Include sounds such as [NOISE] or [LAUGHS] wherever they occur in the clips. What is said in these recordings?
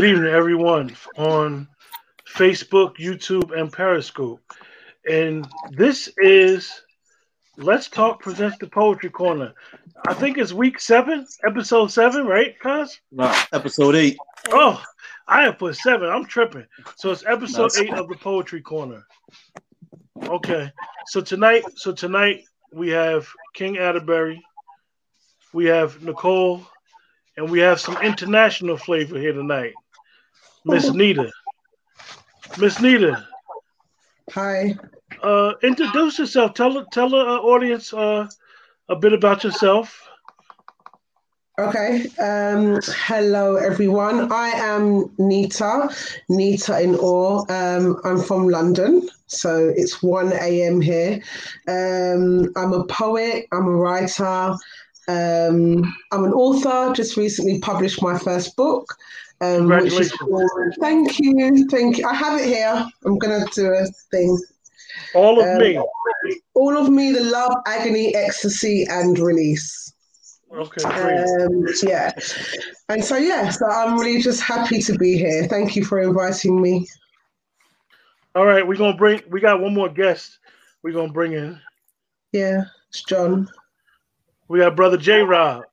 Good evening, everyone on Facebook, YouTube, and Periscope. And this is Let's Talk presents the Poetry Corner. I think it's week seven, episode seven, right, Cuz? No, episode eight. Oh, I have put seven. I'm tripping. So it's episode That's- eight of the Poetry Corner. Okay. So tonight, so tonight we have King Atterbury, we have Nicole, and we have some international flavor here tonight. Miss Nita. Miss Nita, Hi. uh, introduce yourself. Tell tell the uh, audience uh, a bit about yourself. Okay. Um, hello, everyone. I am Nita, Nita in awe. Um, I'm from London, so it's 1 a.m. here. Um, I'm a poet, I'm a writer, um, I'm an author, just recently published my first book. Um, which is Congratulations. thank you, thank you. I have it here. I'm gonna do a thing. All of Um, me. All of me, the love, agony, ecstasy, and release. Okay, great. Um, yeah. And so, yeah, so I'm really just happy to be here. Thank you for inviting me. All right, we're gonna bring. We got one more guest. We're gonna bring in. Yeah, it's John. We got brother J Rob.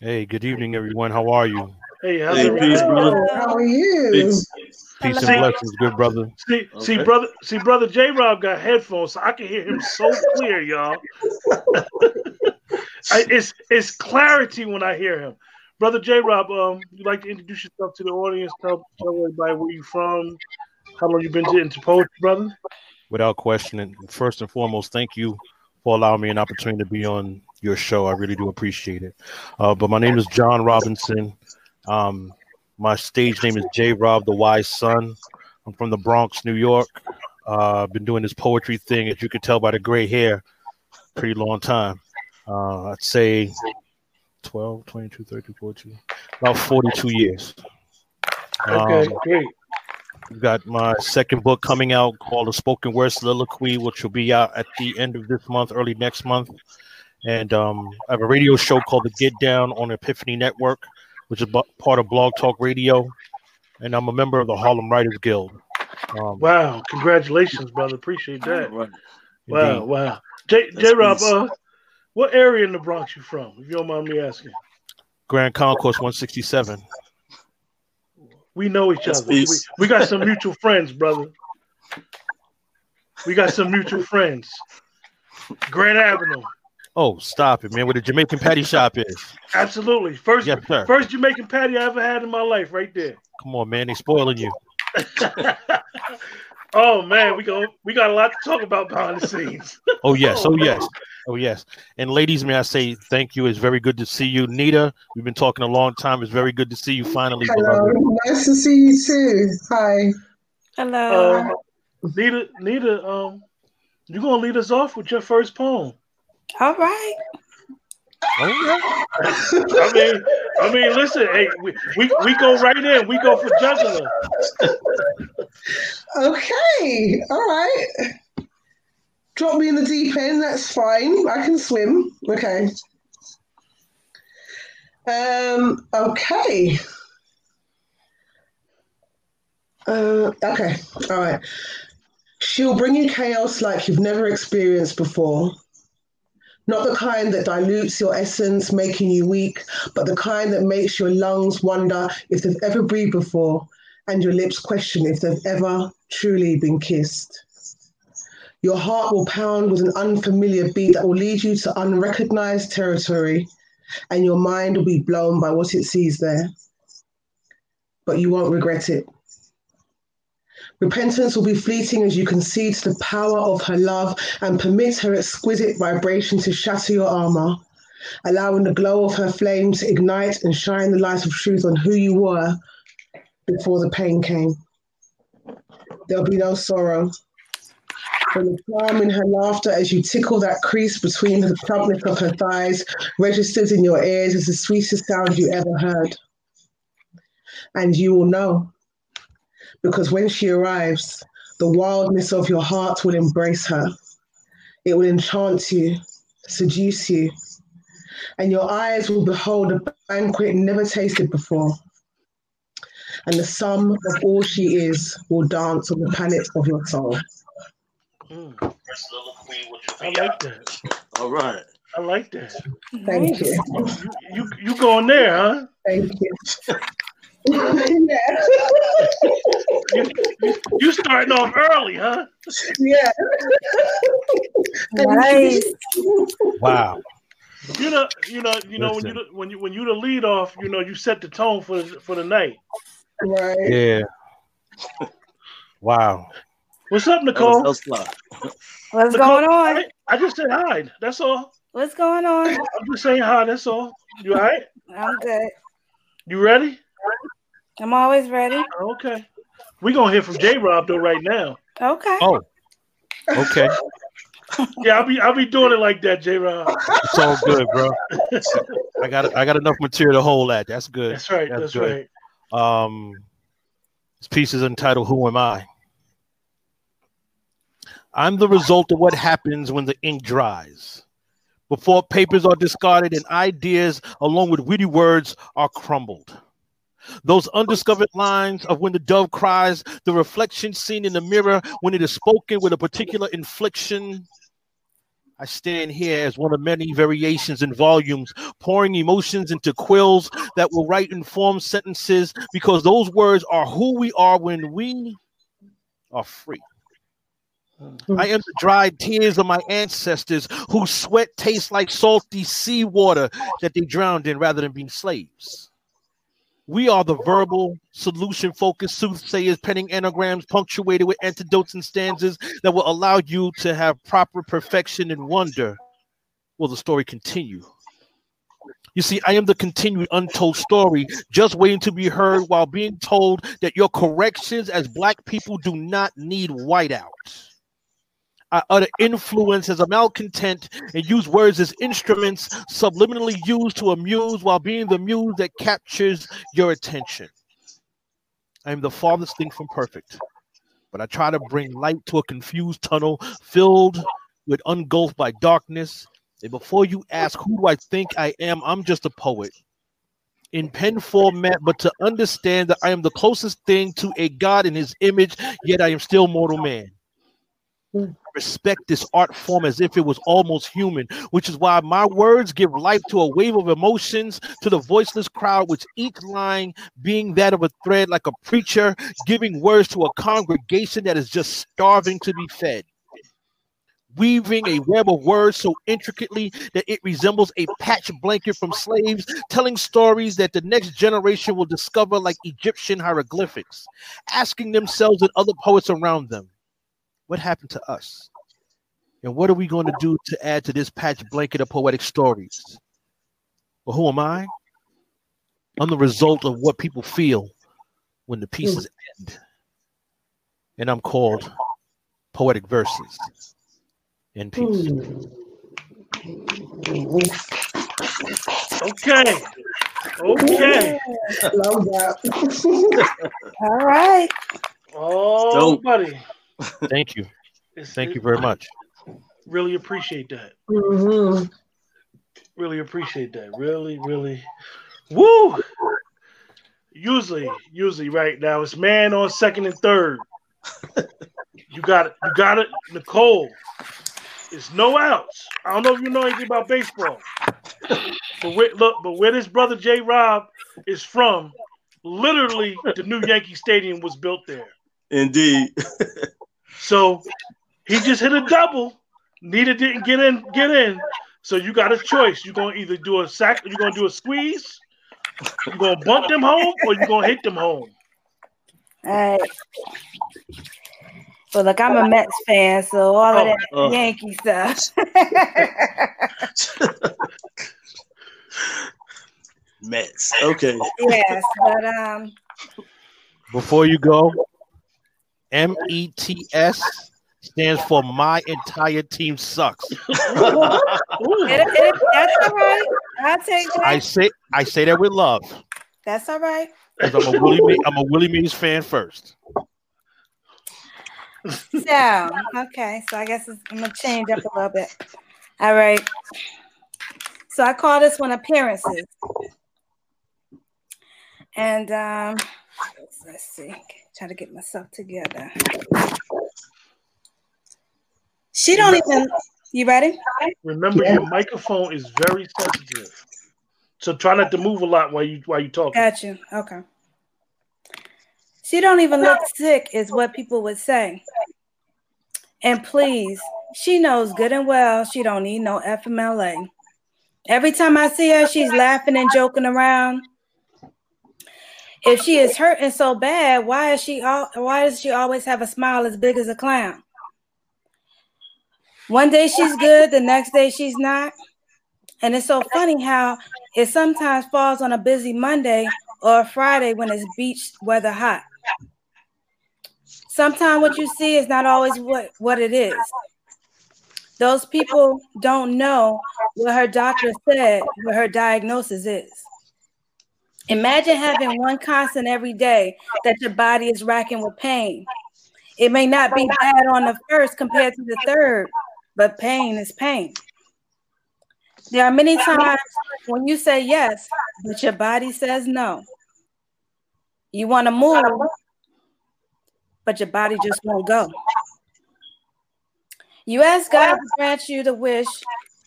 Hey, good evening, everyone. How are you? Hey, how's Hey, it? peace, brother. How are you? Peace. Peace and Hello. blessings, good brother. See, see, brother, see, brother J Rob got headphones, so I can hear him so clear, y'all. [LAUGHS] I, it's it's clarity when I hear him. Brother J Rob, um, you like to introduce yourself to the audience? Tell, tell everybody where you're from, how long you been to, into poetry, brother. Without question, and first and foremost, thank you for allowing me an opportunity to be on your show. I really do appreciate it. Uh, but my name is John Robinson. Um, my stage name is J. Rob, the Wise Son. I'm from the Bronx, New York. Uh, I've been doing this poetry thing, as you can tell by the gray hair, pretty long time. Uh, I'd say 12, 22, 30, 42, about 42 years. Okay, Um, great. We've got my second book coming out called A Spoken Word Soliloquy, which will be out at the end of this month, early next month. And um, I have a radio show called The Get Down on Epiphany Network, which is bu- part of Blog Talk Radio. And I'm a member of the Harlem Writers Guild. Um, Wow, congratulations, brother. Appreciate that. right. Wow, indeed. wow. J That's J Rob, uh, what area in the Bronx you from? If you don't mind me asking. Grand Concourse 167. We know each Yes, other. We, we got some mutual friends, brother. We got some mutual friends. Grand Avenue. Oh, stop it, man. Where the Jamaican patty shop is. Absolutely. First Yes, sir. first Jamaican patty I ever had in my life, right there. Come on, man. They spoiling you. [LAUGHS] oh man, we go we got a lot to talk about behind the scenes. Oh, yes. Oh, [LAUGHS] yes. Oh, yes. And ladies, may I say thank you. It's very good to see you. Nita, we've been talking a long time. It's very good to see you finally, Hello. beloved. Nice to see you too. Hi. Hello. Um, Nita, Nita, um, you gonna lead us off with your first poem. All right. I mean, I mean, listen, hey, we, we, we go right in. We go for juggler. Okay. All right. Drop me in the deep end. That's fine. I can swim. Okay. Um. Okay. Uh. Okay. All right. She'll bring you chaos like you've never experienced before. Not the kind that dilutes your essence, making you weak, but the kind that makes your lungs wonder if they've ever breathed before and your lips question if they've ever truly been kissed. Your heart will pound with an unfamiliar beat that will lead you to unrecognized territory, and your mind will be blown by what it sees there. But you won't regret it. Repentance will be fleeting as you concede to the power of her love and permit her exquisite vibration to shatter your armor, allowing the glow of her flame to ignite and shine the light of truth on who you were before the pain came. There'll be no sorrow. From the charm in her laughter as you tickle that crease between the plumpness of her thighs registers in your ears as the sweetest sound you ever heard. And you will know. Because when she arrives, the wildness of your heart will embrace her. It will enchant you, seduce you, and your eyes will behold a banquet never tasted before. and the sum of all she is will dance on the palate of your soul. Mm. I like that. All right. I like that. Thank you. You you, you going there, huh? Thank you. [LAUGHS] yeah. You, you, you starting off early, huh? yeah. Nice. Wow. You know, you know, you know when you Listen. the- when you when you the lead off, you know, you set the tone for the, for the night. Right. Yeah. Wow. What's up, Nicole? that was fly. What's Nicole, going on? I, I just said hi. That's all. What's going on? I'm just saying hi. That's all. You all right? I'm good. You ready? I'm always ready. Okay. We're gonna hear from J Rob though right now. Okay. Oh. Okay. [LAUGHS] Yeah, I'll be I'll be doing it like that, J Rob. It's all good, bro. I got I got enough material to hold that. That's good. That's right. That's That's, good. right. Um, this piece is entitled "Who Am I." I'm the result of what happens when the ink dries. Before papers are discarded and ideas, along with witty words, are crumbled. Those undiscovered lines of when the dove cries, the reflection seen in the mirror when it is spoken with a particular infliction. I stand here as one of many variations in volumes, pouring emotions into quills that will write informed sentences because those words are who we are when we are free. Hmm. I am the dried tears of my ancestors whose sweat tastes like salty seawater that they drowned in rather than being slaves. We are the verbal, solution focused soothsayers, penning anagrams punctuated with antidotes and stanzas that will allow you to have proper perfection and wonder. Will the story continue? You see, I am the continued untold story, just waiting to be heard while being told that your corrections as black people do not need whiteout. I utter influence as a malcontent and use words as instruments subliminally used to amuse while being the muse that captures your attention. I am the farthest thing from perfect, but I try to bring light to a confused tunnel filled with engulfed by darkness. And before you ask who do I think I am, I'm just a poet in pen format, but to understand that I am the closest thing to a God in his image, yet I am still mortal man. I respect this art form as if it was almost human, which is why my words give life to a wave of emotions to the voiceless crowd, which each line being that of a thread, like a preacher giving words to a congregation that is just starving to be fed. Weaving a web of words so intricately that it resembles a patch blanket from slaves, telling stories that the next generation will discover like Egyptian hieroglyphics, asking themselves and other poets around them, what happened to us? And what are we going to do to add to this patch blanket of poetic stories? Well, who am I? I'm the result of what people feel when the pieces end. And I'm called Poetic Verses. In peace. Okay. Okay. Love that. [LAUGHS] All right. Oh, Dope. buddy. Thank you. Thank you very much. Really appreciate that. Mhm. Really appreciate that. Really, really. Woo! Usually, usually right now it's man on second and third. You got it. You got it, Nicole. It's no outs. I don't know if you know anything about baseball, but where, look, but where this brother J. Rob is from, literally the new Yankee Stadium was built there. Indeed. So he just hit a double. Nita didn't get in, get in. So you got a choice. You're gonna either do a sack, you're gonna do a squeeze, you're gonna bunt them home, or you're gonna hit them home. All right. Well, look, I'm a Mets fan, so all of Oh, that oh. Yankee stuff. [LAUGHS] Mets. Okay. yes, but um, Before you go, M E T S stands for My Entire Team Sucks. [LAUGHS] It, it, that's all right. I'll take I say I say that with love That's all right. because I'm a Willie I'm a Willie Mays fan first. So, okay, so I guess I'm gonna change up a little bit. All right. So I call this one appearances. And um, let's see. Try to get myself together. She don't even. You ready? Remember, your microphone is very sensitive, so try not to move a lot while you while you talk. Got you. Okay. She don't even look sick, is what people would say. And please, she knows good and well she don't need no FMLA. Every time I see her, she's laughing and joking around. If she is hurting so bad, why is she all, why does she always have a smile as big as a clown? One day she's good, the next day she's not. And it's so funny how it sometimes falls on a busy Monday or a Friday when it's beach weather hot. Sometimes what you see is not always what, what it is. Those people don't know what her doctor said, what her diagnosis is. Imagine having one constant every day that your body is racking with pain. It may not be bad on the first compared to the third, but pain is pain. There are many times when you say yes, but your body says no. You want to move, but your body just won't go. You ask God to grant you the wish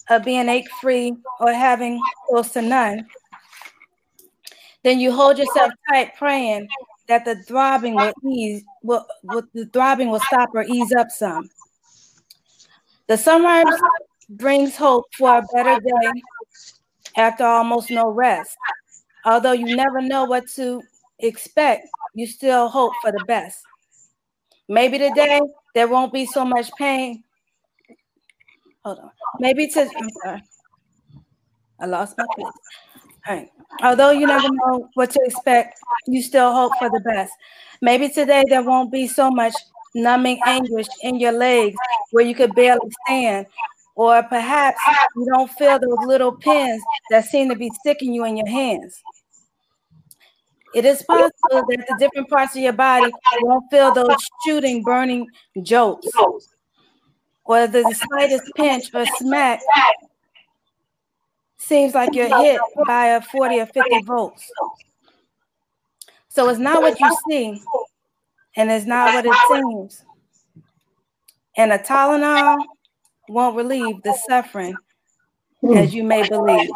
of being ache free or having close to none. Then you hold yourself tight, praying that the throbbing will ease, will, will the throbbing will stop or ease up some. The sunrise brings hope for a better day after almost no rest. Although you never know what to expect, you still hope for the best. Maybe today there won't be so much pain. Hold on. Maybe to I'm sorry. I lost my place. Right. Although you never know what to expect, you still hope for the best. Maybe today there won't be so much numbing anguish in your legs where you could barely stand. Or perhaps you don't feel those little pins that seem to be sticking you in your hands. It is possible that the different parts of your body won't feel those shooting, burning jolts, or the slightest pinch or smack seems like you're hit by a 40 or 50 volts. So it's not what you see, and it's not what it seems. And a Tylenol won't relieve the suffering as you may believe.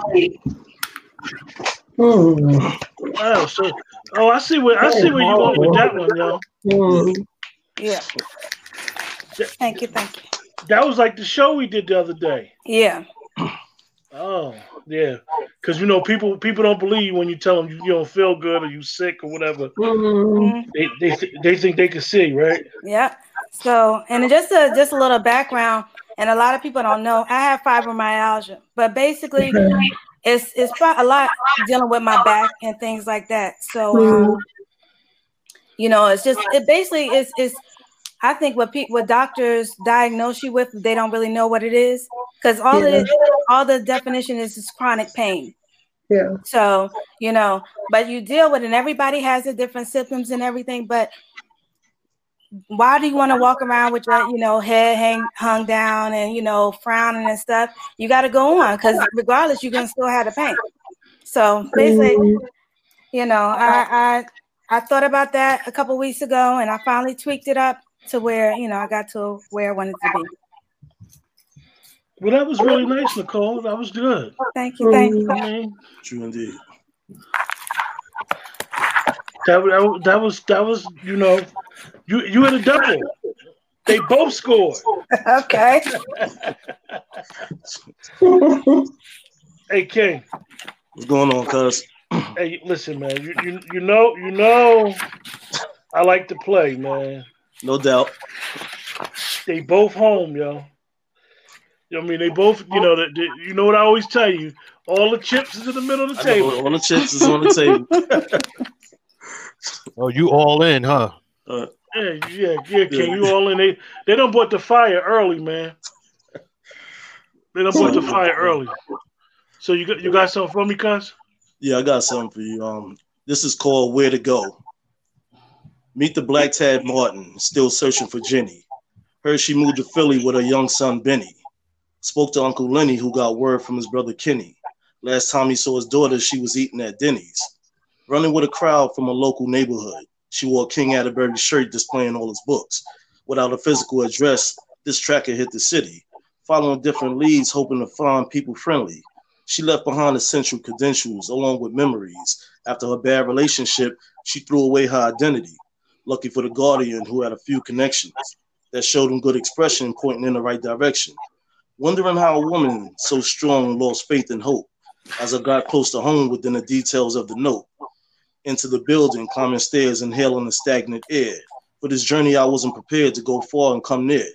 Hmm. Oh, so oh, I see where I see where you going with that one, yo. Yeah. Thank you, thank you. That was like the show we did the other day. Yeah. Oh, yeah. Because you know, people people don't believe when you tell them you, you don't feel good or you sick or whatever. Mhm. They they th- they think they can see, right? Yeah. So, and just a just a little background, and a lot of people don't know, I have fibromyalgia, but basically, [LAUGHS] it's it's a lot dealing with my back and things like that. So, um, you know, it's just it basically is is. I think what people what doctors diagnose you with, they don't really know what it is because all Yeah. the all the definition is is chronic pain. Yeah. So, you know, but you deal with it, and everybody has the different symptoms and everything. But why do you want to walk around with your, you know, head hang hung down and you know, frowning and stuff? You got to go on because regardless, you're gonna still have the pain. So basically, mm-hmm. you know, I I I thought about that a couple weeks ago, and I finally tweaked it up to where you know I got to where I wanted to be. Well, that was really nice, Nicole. That was good. Thank you, thank you. I mean, True indeed. that, that that was that was you know, you you had a double. They both scored. Okay. [LAUGHS] Hey King. What's going on, cuz? Hey, listen, man. You you you know you know, I like to play, man. No doubt. They both home, yo. You know I mean, they both. You know that. You know what I always tell you. All the chips is in the middle of the I know, table. All the chips is on the table. [LAUGHS] Oh, you all in, huh? Uh, Yeah, yeah, yeah, King. You all in? They they don't put the fire early, man. They don't put the fire early. So you got you got something for me, cuz? yeah, I got something for you. Um, this is called Where to Go. Meet the Black Tad Martin, still searching for Jenny. Heard she moved to Philly with her young son Benny. Spoke to Uncle Lenny, who got word from his brother Kenny. Last time he saw his daughter, she was eating at Denny's. Running with a crowd from a local neighborhood. She wore a King Atterbury's shirt displaying all his books. Without a physical address, this tracker hit the city, following different leads, hoping to find people friendly. She left behind essential credentials along with memories. After her bad relationship, she threw away her identity. Lucky for the Guardian, who had a few connections that showed him good expression pointing in the right direction. Wondering how a woman so strong lost faith and hope as I got close to home within the details of the note. Into the building, climbing stairs, inhaling the stagnant air. For this journey, I wasn't prepared to go far and come near.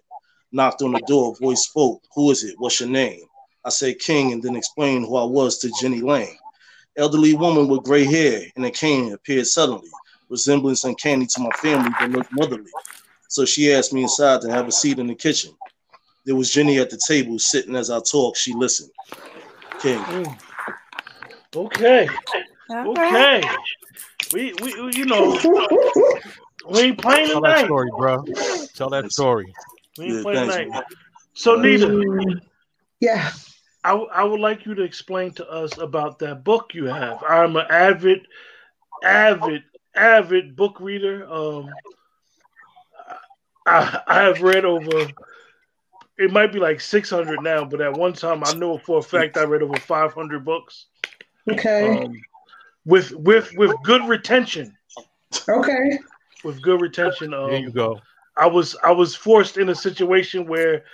Knocked on the door, voice spoke, Who is it? What's your name? I said King and then explained who I was to Jenny Lane. Elderly woman with gray hair and a cane appeared suddenly, resemblance uncanny to my family but looked motherly. So she asked me inside to have a seat in the kitchen. There was Jenny at the table, sitting as I talked. She listened. King. Mm. Okay. Okay. We, we, you know, we ain't playing Tell tonight. that story, bro. Tell that story. We ain't Yeah, playing thanks, tonight. man. So, Nita, yeah. I, w- I would like you to explain to us about that book you have. I'm an avid, avid, avid book reader. Um, I, I have read over, it might be like 600 now, but at one time I know for a fact I read over 500 books Okay. um, with with with good retention. okay. With good retention. There you Um, go. I was I was forced in a situation where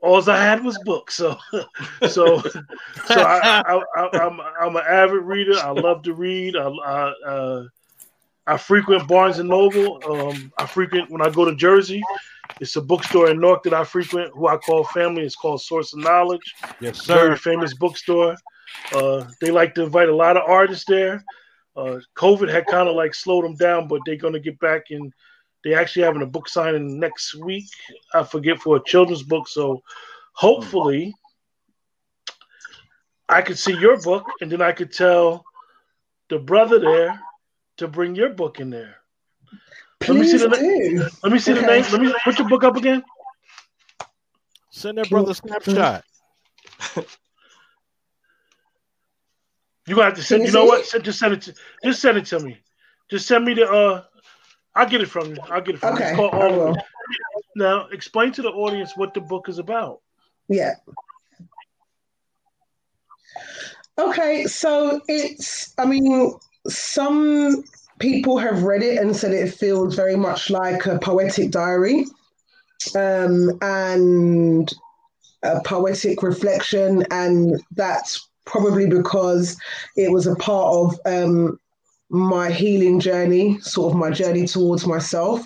all I had was books. So [LAUGHS] so so I, I, I, I'm I'm an avid reader. I love to read. I I, uh, I frequent Barnes and Noble. Um, I frequent when I go to Jersey. It's a bookstore in Newark that I frequent, who I call family. It's called Source of Knowledge. Yes, sir. Very famous bookstore. Uh, they like to invite a lot of artists there. Uh, COVID had kind of like slowed them down, but they're gonna get back and they actually having a book signing next week. I forget for a children's book. So hopefully I could see your book and then I could tell the brother there to bring your book in there. Let me see the- do. Let me see the name. Let me put your book up again. Send that brother a snapshot. You gonna have to send. You you know what? it? Send, just send it. To, just send it to me. Just send me the. uh I'll get it from you. I'll get it from you. Okay. It's called I All of will. Now, explain to the audience what the book is about. Yeah. Okay, so it's, I mean, some people have read it and said it feels very much like a poetic diary um, and a poetic reflection. And that's probably because it was a part of um, my healing journey, sort of my journey towards myself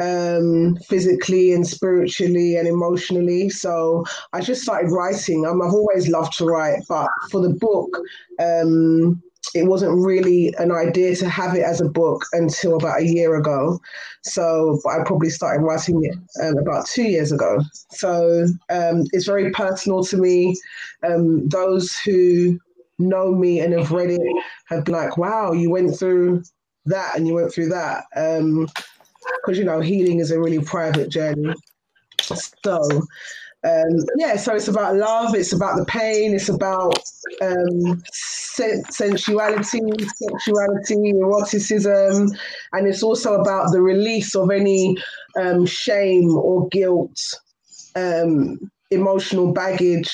um, physically and spiritually and emotionally. So I just started writing. Um, I've always loved to write, but for the book, um, it wasn't really an idea to have it as a book until about a year ago. So, I probably started writing it um, about two years ago. So um, it's very personal to me. Um, those who know me and have read it have been like, wow, you went through that and you went through that. Um, because you know healing is a really private journey. So um, yeah, so it's about love, it's about the pain, it's about um, sen- sensuality, sexuality, eroticism, and it's also about the release of any um, shame or guilt, um, emotional baggage,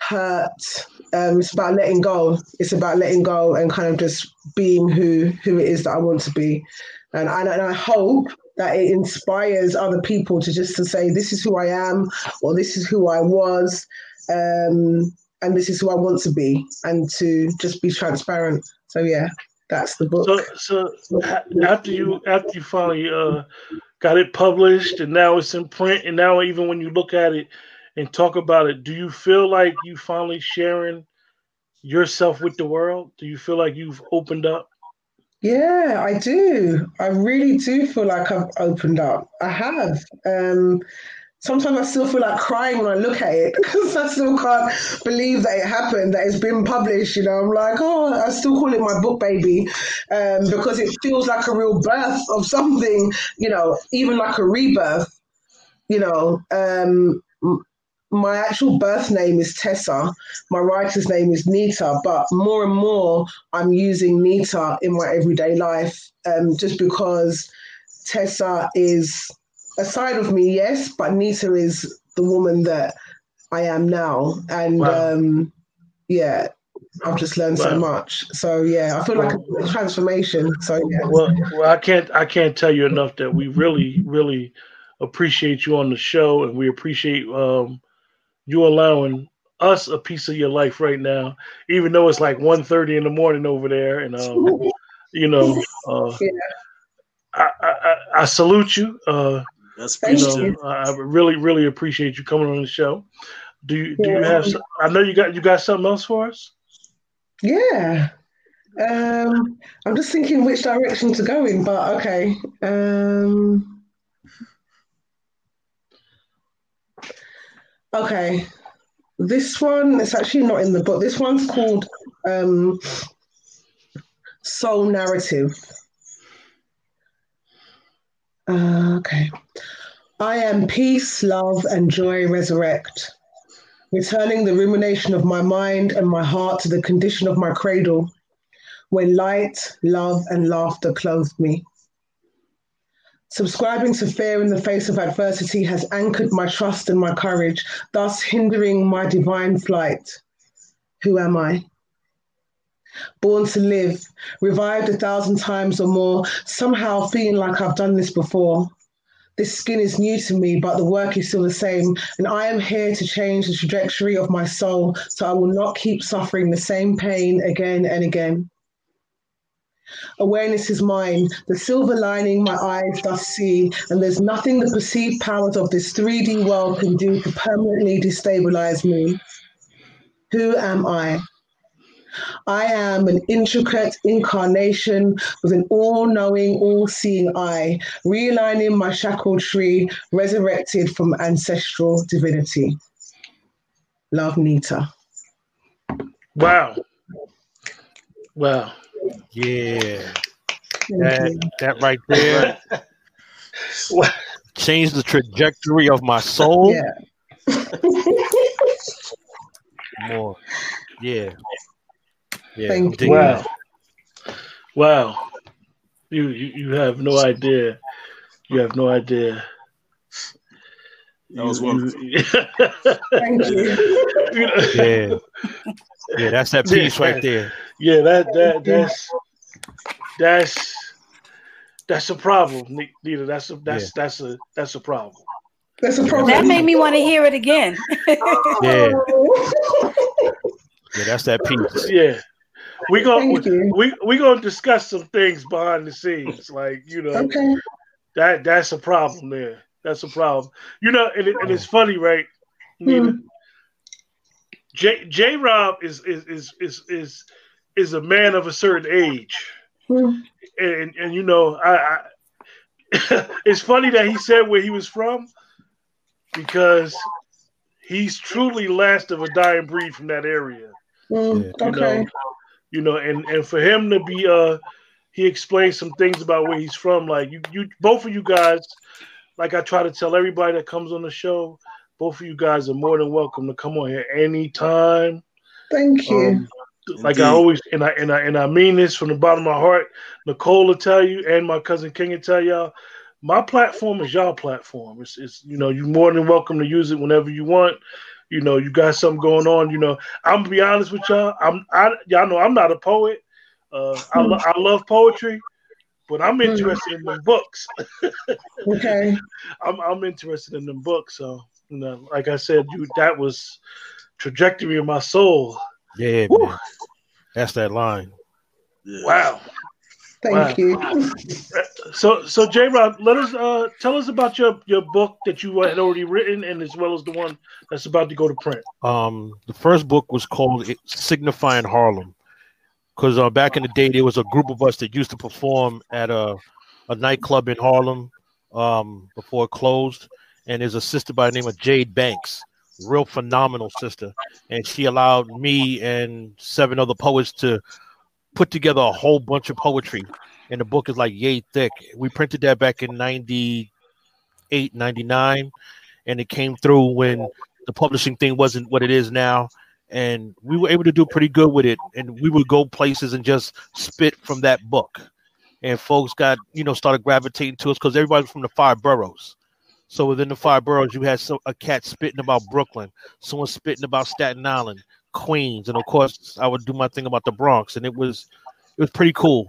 hurt. Um, it's about letting go. It's about letting go and kind of just being who who it is that I want to be. And I, and I hope that it inspires other people to just to say, this is who I am, or this is who I was, um, and this is who I want to be, and to just be transparent. So yeah, that's the book. So, so after you after you finally uh, got it published and now it's in print, and now even when you look at it and talk about it, do you feel like you finally sharing yourself with the world? Do you feel like you've opened up? Yeah, I do. I really do feel like I've opened up. I have. Um, sometimes I still feel like crying when I look at it [LAUGHS] because I still can't believe that it happened, that it's been published. You know, I'm like, oh, I still call it my book baby um, because it feels like a real birth of something, you know, even like a rebirth, you know. Um, my actual birth name is Tessa. My writer's name is Nita, but more and more I'm using Nita in my everyday life um, just because Tessa is a side of me, yes, but Nita is the woman that I am now. And Wow. um, yeah, I've just learned so much. So yeah, I feel like a transformation. So yeah. Well, well, I can't I can't tell you enough that we really really appreciate you on the show, and we appreciate um, you allowing us a piece of your life right now, even though it's like 1.30 in the morning over there, and um, [LAUGHS] you know, uh, Yeah. I, I, I- I salute you. Uh, That's Thank you know, I I really really appreciate you coming on the show. Do you do you have? some- I know you got you got something else for us. Yeah. Um, I'm just thinking which direction to go in, but okay. Um, okay. This one, it's actually not in the book. This one's called um, Soul Narrative. Uh, okay. I am peace, love, and joy resurrect returning the rumination of my mind and my heart to the condition of my cradle, when light, love, and laughter clothed me. Subscribing to fear in the face of adversity has anchored my trust and my courage, thus hindering my divine flight. Who am I? Born to live, revived a thousand times or more, somehow feeling like I've done this before. This skin is new to me, but the work is still the same. And I am here to change the trajectory of my soul so I will not keep suffering the same pain again and again. Awareness is mine, the silver lining my eyes thus see, and there's nothing the perceived powers of this 3D world can do to permanently destabilize me. Who am I? I am an intricate incarnation with an all knowing, all seeing eye, realigning my shackled tree, resurrected from ancestral divinity. Love Nita. Wow, wow. Yeah, that, that right there [LAUGHS] changed the trajectory of my soul. Yeah. [LAUGHS] More. Yeah. Yeah. Thank you. Wow. that. Wow. You, you you have no idea. You have no idea. That was one. [LAUGHS] Thank you. you Yeah. Yeah, that's that piece right there. yeah, that that that's that's that's a problem, Ni- Nita. That's a that's that's a that's a problem. That's a problem. That made me want to hear it again. [LAUGHS] Yeah. [LAUGHS] Yeah, that's that piece. Yeah. We going Thank you. we we gonna discuss some things behind the scenes, like you know Okay. that that's a problem there. That's a problem. You know, and, it, and it's funny, right? Nita? J J Rob is is is is is is a man of a certain age, Hmm. and and you know, I, I [LAUGHS] it's funny that he said where he was from because he's truly last of a dying breed from that area. Yeah. You Okay. know, you know, and and for him to be uh, he explained some things about where he's from. Like you, you both of you guys, like I try to tell everybody that comes on the show, both of you guys are more than welcome to come on here anytime. Thank you. Um, like I always and I and I and I mean this from the bottom of my heart. Nicole will tell you, and my cousin King will tell y'all. My platform is y'all platform. It's, it's you know you're more than welcome to use it whenever you want. You know you got something going on. You know I'm gonna be honest with y'all. I'm I y'all know I'm not a poet. Uh, I, lo- I love poetry, but I'm interested in the books. [LAUGHS] okay. I'm I'm interested in the books. So you know, like I said, you that was trajectory of my soul. Yeah, man. That's that line. Yeah. Wow. Thank Wow. you. So, so J. Rob, let us uh, tell us about your your book that you had already written, and as well as the one that's about to go to print. Um, the first book was called Signifying Harlem, because uh, back in the day there was a group of us that used to perform at a a nightclub in Harlem um, before it closed, and there's a sister by the name of Jade Banks, real phenomenal sister, and she allowed me and seven other poets to put together a whole bunch of poetry, and the book is like yay thick. We printed that back in 98, 99, and it came through when the publishing thing wasn't what it is now. And we were able to do pretty good with it. And we would go places and just spit from that book. And folks got, you know, started gravitating to us because everybody was from the five boroughs. So within the five boroughs, you had some, a cat spitting about Brooklyn, someone spitting about Staten Island, Queens, and of course, I would do my thing about the Bronx, and it was it was pretty cool.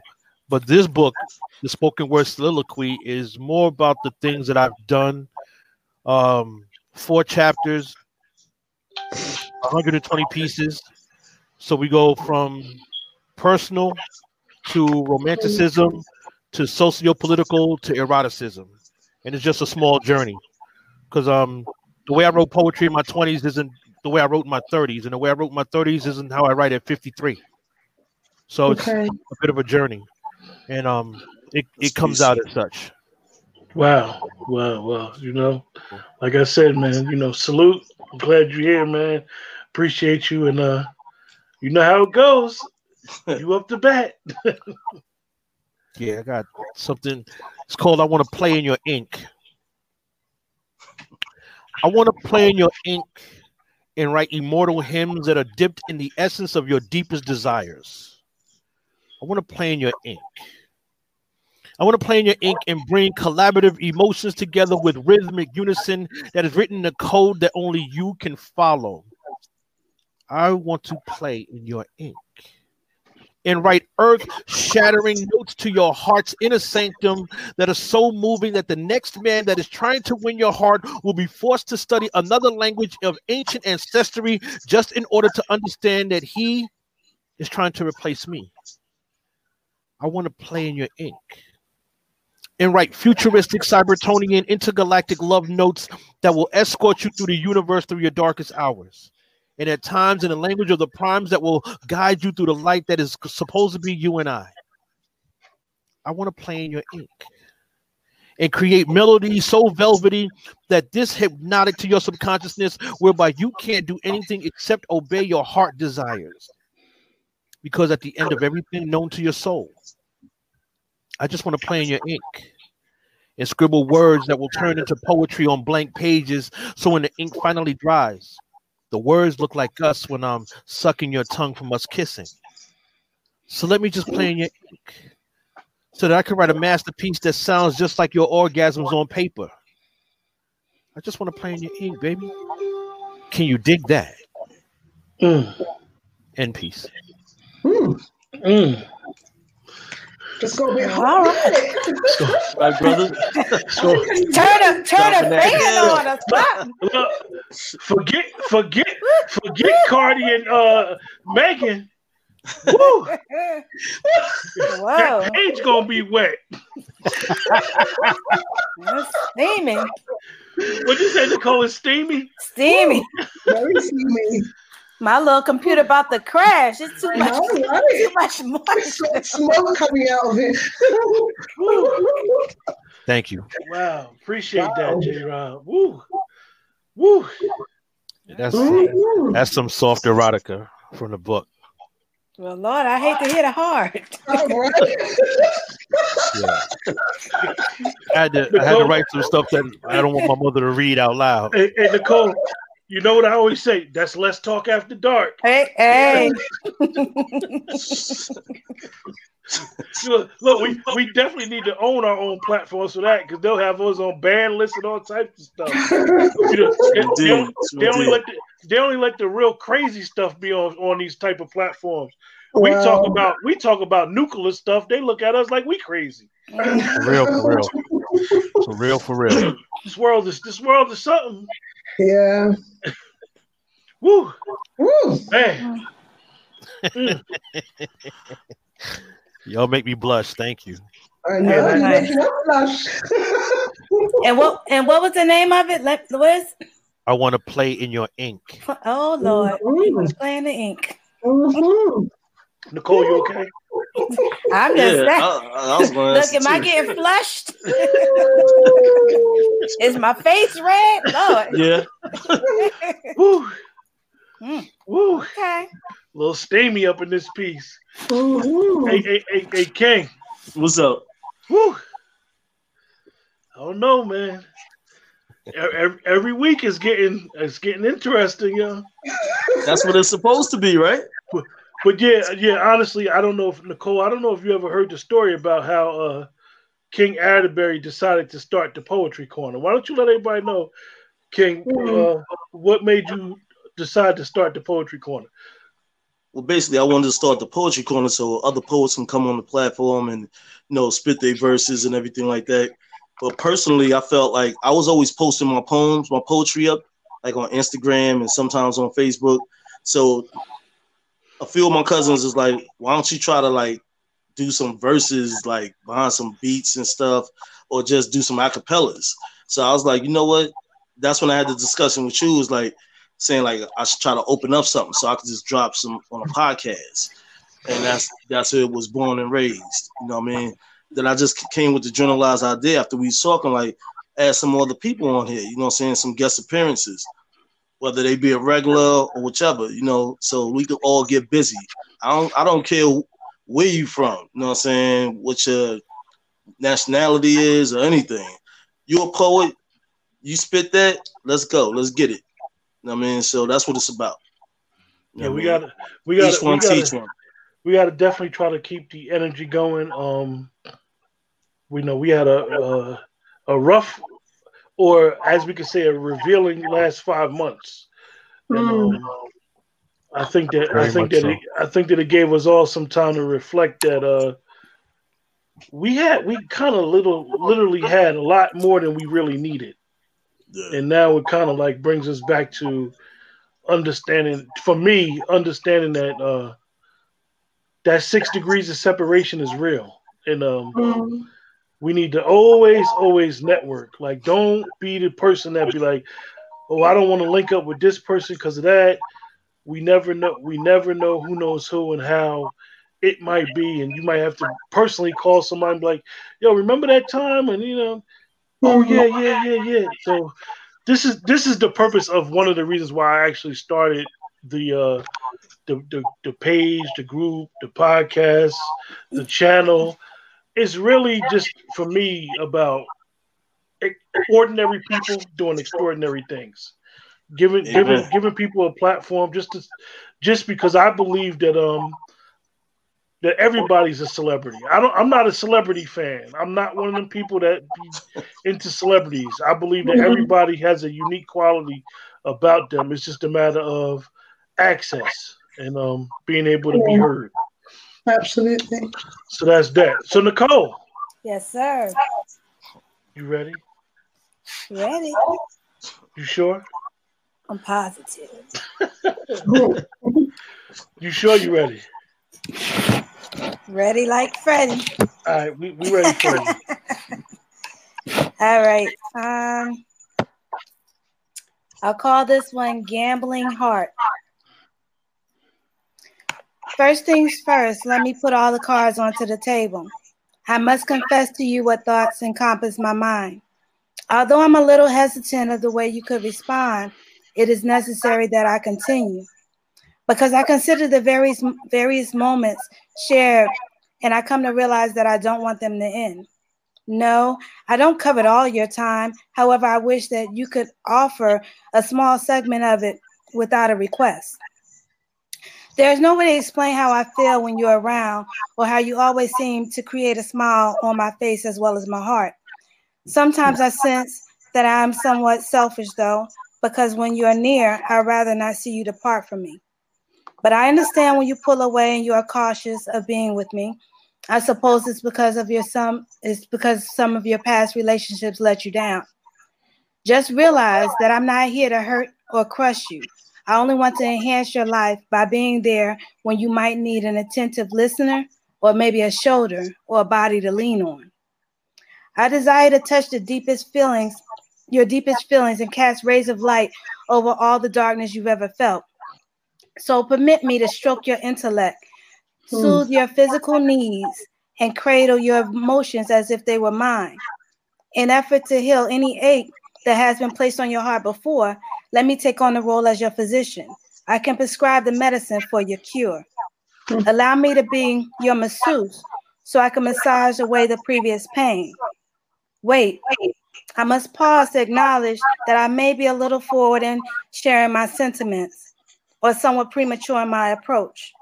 But this book, the spoken word soliloquy, is more about the things that I've done. Um, four chapters, 120 pieces. So we go from personal to romanticism to socio-political to eroticism and it's just a small journey because um the way I wrote poetry in my 20s isn't the way I wrote in my 30s, and the way I wrote in my 30s isn't how I write at 53. So okay. it's a bit of a journey, and um, it, it comes out as such. Wow, wow, wow! You know, like I said, man, you know, salute. I'm glad you're here, man. Appreciate you, and uh, you know how it goes. you up to bat. yeah, I got something. It's called "I Want to Play in Your Ink." I want to play in your ink and write immortal hymns that are dipped in the essence of your deepest desires. I want to play in your ink. I want to play in your ink and bring collaborative emotions together with rhythmic unison that is written in a code that only you can follow. I want to play in your ink and write earth shattering notes to your heart's inner sanctum that are so moving that the next man that is trying to win your heart will be forced to study another language of ancient ancestry just in order to understand that he is trying to replace me. I want to play in your ink and write futuristic, Cybertronian, intergalactic love notes that will escort you through the universe through your darkest hours and at times in the language of the primes that will guide you through the light that is supposed to be you and I. I want to play in your ink and create melodies so velvety that this hypnotic to your subconsciousness, whereby you can't do anything except obey your heart desires. Because at the end of everything known to your soul, I just want to play in your ink and scribble words that will turn into poetry on blank pages. So when the ink finally dries, the words look like us when I'm sucking your tongue from us kissing. So let me just play in your ink so that I can write a masterpiece that sounds just like your orgasms on paper. I just want to play in your ink, baby. Can you dig that? Mm. End peace. Mm. Mm. Just go be all right. My brother. So, [LAUGHS] turn a turn a fan on us. Look, forget forget forget Cardi and uh Megan. Woo! Whoa. That page gonna be wet. That's steaming. What you say, Nicole? Is steamy? Steamy. Very steamy. My little computer about to crash. It's too much. Right. Too much moisture. Smoke coming out of it. Thank you. Wow, appreciate wow. that, J. Rob. Woo, woo. That's that's some soft erotica from the book. Well, Lord, I hate to hit a heart. yeah. I had to I had to write some stuff that I don't want my mother to read out loud. Hey, hey Nicole, you know what I always say? That's Let's Talk after dark. Hey, hey. [LAUGHS] look, look, we, we definitely need to own our own platforms for that because they'll have us on ban lists and all types of stuff. you know, they, they, only, they, only let the, they only let the real crazy stuff be on, on these type of platforms. We talk about we talk about nuclear stuff. They look at us like we crazy. For real, for real, for real, for real. This world is this world is something. Yeah. Woo. Woo. Man. [LAUGHS] Y'all make me blush. Thank you. I know. Nice. blush. [LAUGHS] and what and what was the name of it, Louis? I want to play in your ink. Oh Lord, mm-hmm. play in the ink. Mm-hmm. Nicole, you okay? I'm just yeah, saying. I, I Look, am too. I getting flushed? [LAUGHS] Is my face red? Lord. Yeah. Woo. Mm. Woo. Okay. A little steamy up in this piece. Hey, hey, hey, hey, King. What's up? Woo. I don't know, man. every, every week is getting it's getting interesting, yeah. That's what it's supposed to be, right? But, yeah, yeah. Honestly, I don't know if Nicole. I don't know if you ever heard the story about how uh, King Atterbury decided to start the poetry corner. Why don't you let everybody know, King, Mm-hmm. uh, what made you decide to start the poetry corner? Well, basically, I wanted to start the poetry corner so other poets can come on the platform and you know spit their verses and everything like that. But personally, I felt like I was always posting my poems, my poetry up, like on Instagram and sometimes on Facebook. So a few of my cousins is like, why don't you try to like do some verses like behind some beats and stuff, or just do some acapellas? So I was like, you know what? That's when I had the discussion with you. Was like saying like I should try to open up something so I could just drop some on a podcast, and that's that's where it was born and raised. You know what I mean? Then I just came with the generalized idea after we was talking like add some other people on here. You know what I'm saying? Some guest appearances, whether they be a regular or whichever. You know, so we could all get busy. I don't I don't care where you from. You know what I'm saying? What your nationality is or anything. You a poet, you spit that, let's go, let's get it. You know what I mean? So that's what it's about. You Yeah, we what I mean? got to we got each to one we teach one. we got to definitely try to keep the energy going. Um, we know we had a a, a rough, or as we could say, a revealing last five months. And, Mm. um, I think that I think much that it, I think that it gave us all some time to reflect that uh we had we kind of little literally had a lot more than we really needed Yeah. and now it kind of like brings us back to understanding for me understanding that uh that six degrees of separation is real and um Mm. We need to always always network. Like don't be the person that be like oh i don't want to link up with this person because of that. We never know we never know who knows who and how it might be and you might have to personally call somebody and be like yo remember that time? And you know oh yeah yeah yeah yeah. So this is this is the purpose of one of the reasons why i actually started the uh the the, the page the group the podcast the channel it's really just for me about ordinary people doing extraordinary things. Giving giving giving people a platform just to just because i believe that um that everybody's a celebrity. I don't i'm not a celebrity fan. I'm not one of them people that be into celebrities. I believe that everybody has a unique quality about them. It's just a matter of access and um being able to be heard Absolutely. so that's that so nicole Yes, sir. you ready Ready? you sure I'm positive. [LAUGHS] you sure you ready Ready like Freddy. all right we, we ready for you [LAUGHS] All right. Um, I'll call this one Gambling Heart. First things first, let me put all the cards onto the table. I must confess to you what thoughts encompass my mind. Although I'm a little hesitant of the way you could respond, it is necessary that I continue because I consider the various various moments shared, and I come to realize that I don't want them to end. No, I don't covet all your time. However, I wish that you could offer a small segment of it without a request. There's no way to explain how I feel when you're around or how you always seem to create a smile on my face as well as my heart. Sometimes I sense that I'm somewhat selfish, though, because when you're near, I'd rather not see you depart from me. But I understand when you pull away and you are cautious of being with me. I suppose it's because of your some it's because some of your past relationships let you down. Just realize that I'm not here to hurt or crush you. I only want to enhance your life by being there when you might need an attentive listener or maybe a shoulder or a body to lean on. I desire to touch the deepest feelings, your deepest feelings, and cast rays of light over all the darkness you've ever felt. So permit me to stroke your intellect, hmm. soothe your physical needs, and cradle your emotions as if they were mine. In effort to heal any ache that has been placed on your heart before, let me take on the role as your physician. I can prescribe the medicine for your cure. Allow me to be your masseuse so I can massage away the previous pain. Wait, I must pause to acknowledge that I may be a little forward in sharing my sentiments or somewhat premature in my approach.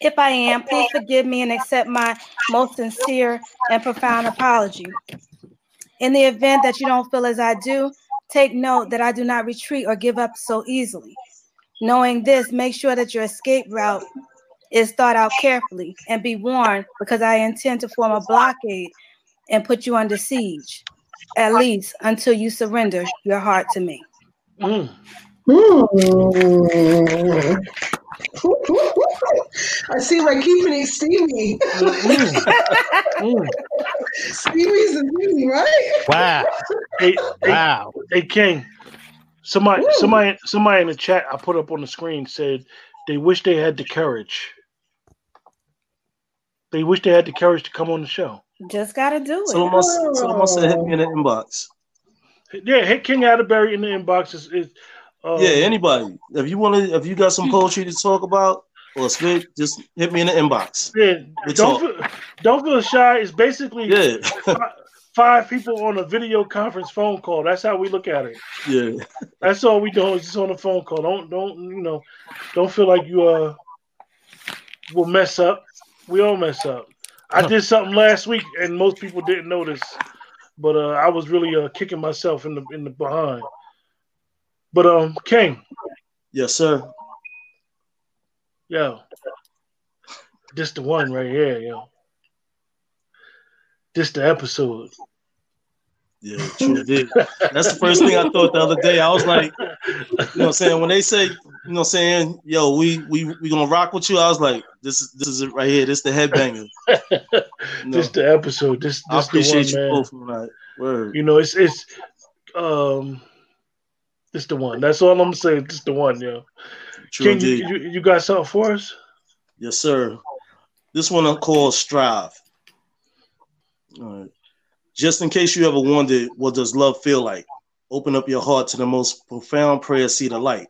If I am, please forgive me and accept my most sincere and profound apology. In the event that you don't feel as I do, take note that I do not retreat or give up so easily. Knowing this, make sure that your escape route is thought out carefully and be warned because I intend to form a blockade and put you under siege, at least until you surrender your heart to me. Mm. Mm. [LAUGHS] I see we're keeping it steamy. Mm. Steamy's the thing, right? Wow. Hey, hey, Wow. hey, King. Somebody, Woo. somebody, somebody in the chat I put up on the screen said they wish they had the courage. They wish they had the courage to come on the show. Just gotta do it. Solomon, Solomon said hit me in the inbox. Yeah, hit King Atterbury in the inbox. Is, is uh, Yeah, anybody. If you want to, if you got some poetry to talk about or spit, just hit me in the inbox. yeah. We Don't talk. feel, don't feel shy. It's basically Yeah, fi- [LAUGHS] five people on a video conference phone call. That's how we look at it. yeah. That's all we do is just on the phone call. Don't don't you know? Don't feel like you uh will mess up. We all mess up. I did something last week and most people didn't notice, but uh, I was really uh, kicking myself in the in the behind. But um, King, Yes, sir. yo, this the one right here, yo. This the episode. Yeah, true. That's the first thing I thought the other day. I was like, you know what I'm saying? When they say, you know what I'm saying, yo, we we we gonna rock with you, I was like, this is this is it right here. This the headbanger. [LAUGHS] You know, This the episode. This I this the appreciate one, you man. both that word. You know, it's it's um, this the one. That's all I'm gonna say. This the one, yo. True King, you, you, you got something for us? Yes, sir. This one I call Strive. All right. Just in case you ever wondered what does love feel like, open up your heart to the most profound prayer seat of light.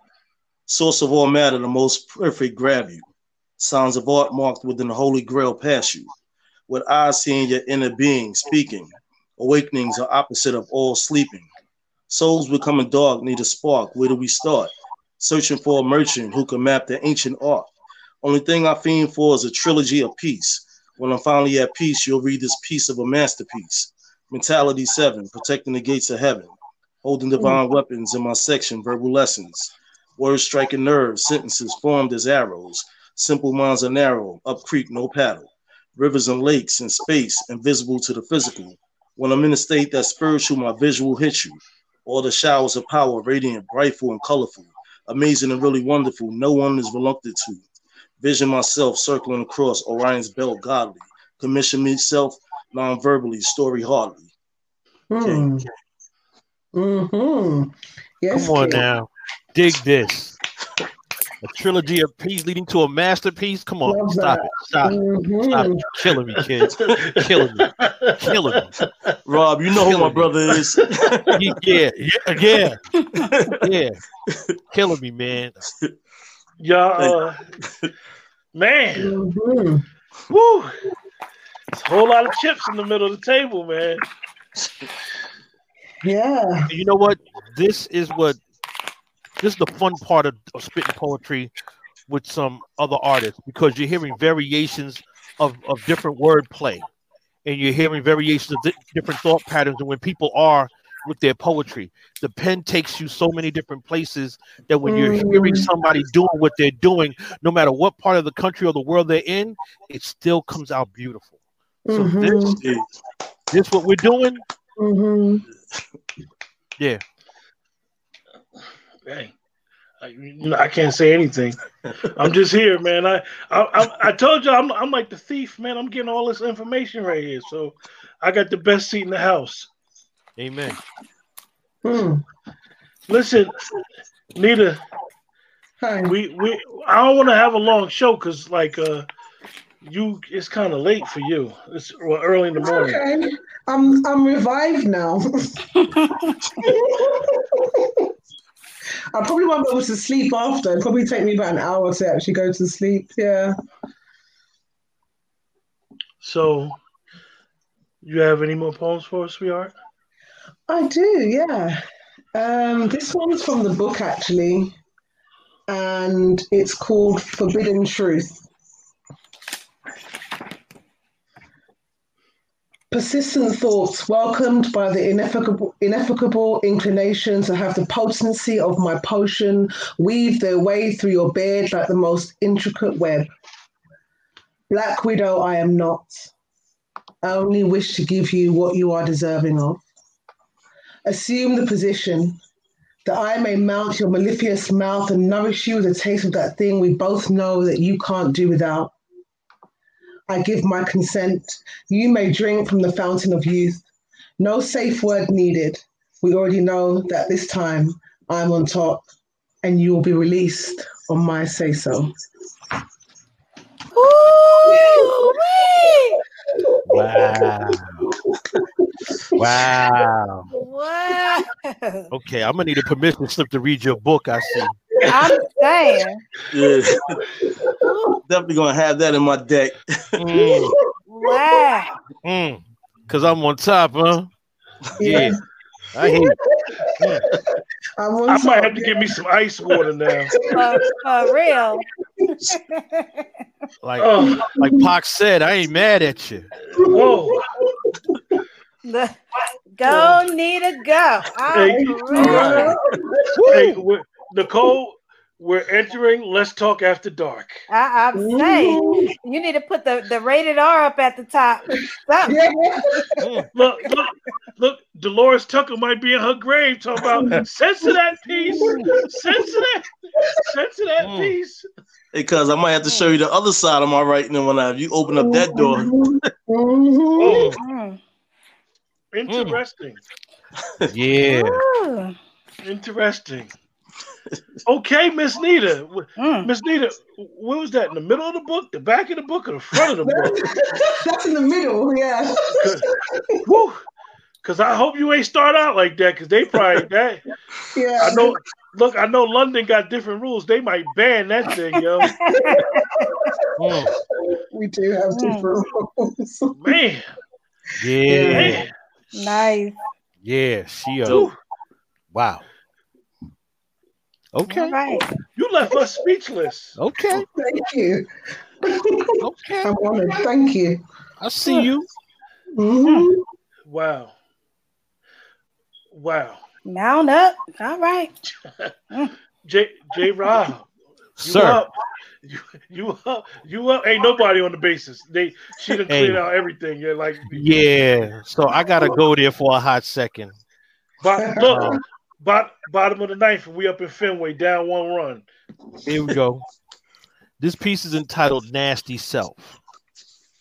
Source of all matter, the most perfect grab you. Signs of art marked within the holy grail pass you. With eyes seeing your inner being speaking. Awakenings are opposite of all sleeping. Souls becoming dark need a spark. Where do we start? Searching for a merchant who can map the ancient art. Only thing I fiend for is a trilogy of peace. When I'm finally at peace, you'll read this piece of a masterpiece. Mentality 7, protecting the gates of heaven. Holding divine mm. weapons in my section, verbal lessons. Words striking nerves, sentences formed as arrows. Simple minds are narrow, up creek, no paddle. Rivers and lakes in space, invisible to the physical. When I'm in a state that's spiritual, my visual hits you. All the showers of power, radiant, brightful, and colorful. Amazing and really wonderful, no one is reluctant to. Vision myself circling across Orion's belt godly. Commission myself non-verbally, story hardly. Hmm. Mm-hmm. Yes, Come on King. now. Dig this. A trilogy of peace leading to a masterpiece. Come on, Love stop that. it. Stop it. Stop it. You're killing me, kids. [LAUGHS] Killing me. Killing me. Rob, you know who my me. brother is. [LAUGHS] Yeah, yeah, yeah, yeah. [LAUGHS] Killing me, man. Y'all, uh, man, Mhm. woo! It's a whole lot of chips in the middle of the table, man. Yeah. You know what? This is what this is the fun part of, of spitting poetry with some other artists because you're hearing variations of, of different wordplay and you're hearing variations of di- different thought patterns and when people are with their poetry the pen takes you so many different places that when you're hearing Mm. somebody doing what they're doing no matter what part of the country or the world they're in it still comes out beautiful so Mhm. this this what we're doing Mhm. yeah Dang. I, you know, I can't say anything. I'm just here, man. I I, I, I told you I'm, I'm like the thief, man. I'm getting all this information right here, so I got the best seat in the house. amen Hmm. Listen, Nita, Hi. we we I don't want to have a long show because like uh you it's kind of late for you. It's well, early in the morning. Okay. I'm I'm revived now. [LAUGHS] I probably won't be able to sleep after. It'll probably take me about an hour to actually go to sleep. Yeah. So You have any more poems for us, sweetheart? I do, yeah. Um, this one's from the book actually, and it's called Forbidden Truth. Persistent thoughts, welcomed by the ineffable, ineffable inclination to have the potency of my potion weave their way through your beard like the most intricate web. Black widow, I am not. I only wish to give you what you are deserving of. Assume the position that I may mount your mellifluous mouth and nourish you with a taste of that thing we both know that you can't do without. I give my consent. You may drink from the fountain of youth. No safe word needed. We already know that this time I'm on top and you will be released on my say so. Wow. Wow. Wow. Okay, I'm gonna need a permission slip to read your book. I see. I'm saying. Yeah. Definitely gonna have that in my deck. Mm, Wow. mm. Cause I'm on top, huh? Yeah. I hear. you. I'm on I might top. have to give me some ice water now. For, for real. [LAUGHS] Like Oh, like Pac said, I ain't mad at you. whoa. The, go, Nita, go. All Hey, for all real. right. Hey, we're, Nicole, we're entering Let's Talk After Dark. I, I'm saying you need to put the, the rated R up at the top. Yeah. [LAUGHS] Look, look, look, Delores Tucker might be in her grave talking about censor that piece, censor that, censor that Mm. piece. Hey, cuz I might have to show you the other side of my writing and when I if you open up that door. Oh, Mm. interesting, [LAUGHS] yeah. Ooh. interesting. Okay, Miss Nita. Mm. Miss Nita, where was that? In the middle of the book, the back of the book, or the front of the book? [LAUGHS] That's in the middle, yeah. [LAUGHS] Woo! Because I hope you ain't start out like that. Because they probably that. Yeah. I know. Look, I know London got different rules. They might ban that thing, yo. Mm, [LAUGHS] We do have Mm. different rules. Man, yeah. man. Nice. Yeah. She uh, Dope. wow. All Okay. right. You left us speechless. Okay. Thank you. Okay. I'm honored. Thank you. I see you. Mhm. Wow. Wow. Mount up. All right. [LAUGHS] J J Rob, you Sir. up. You, you up. You up. Ain't nobody on the basis. They she done Hey. cleared out everything. You're like Yeah. So I gotta go there for a hot second. But look, bot, bottom of the ninth, we up in Fenway, down one run. Here we go. This piece is entitled Nasty Self.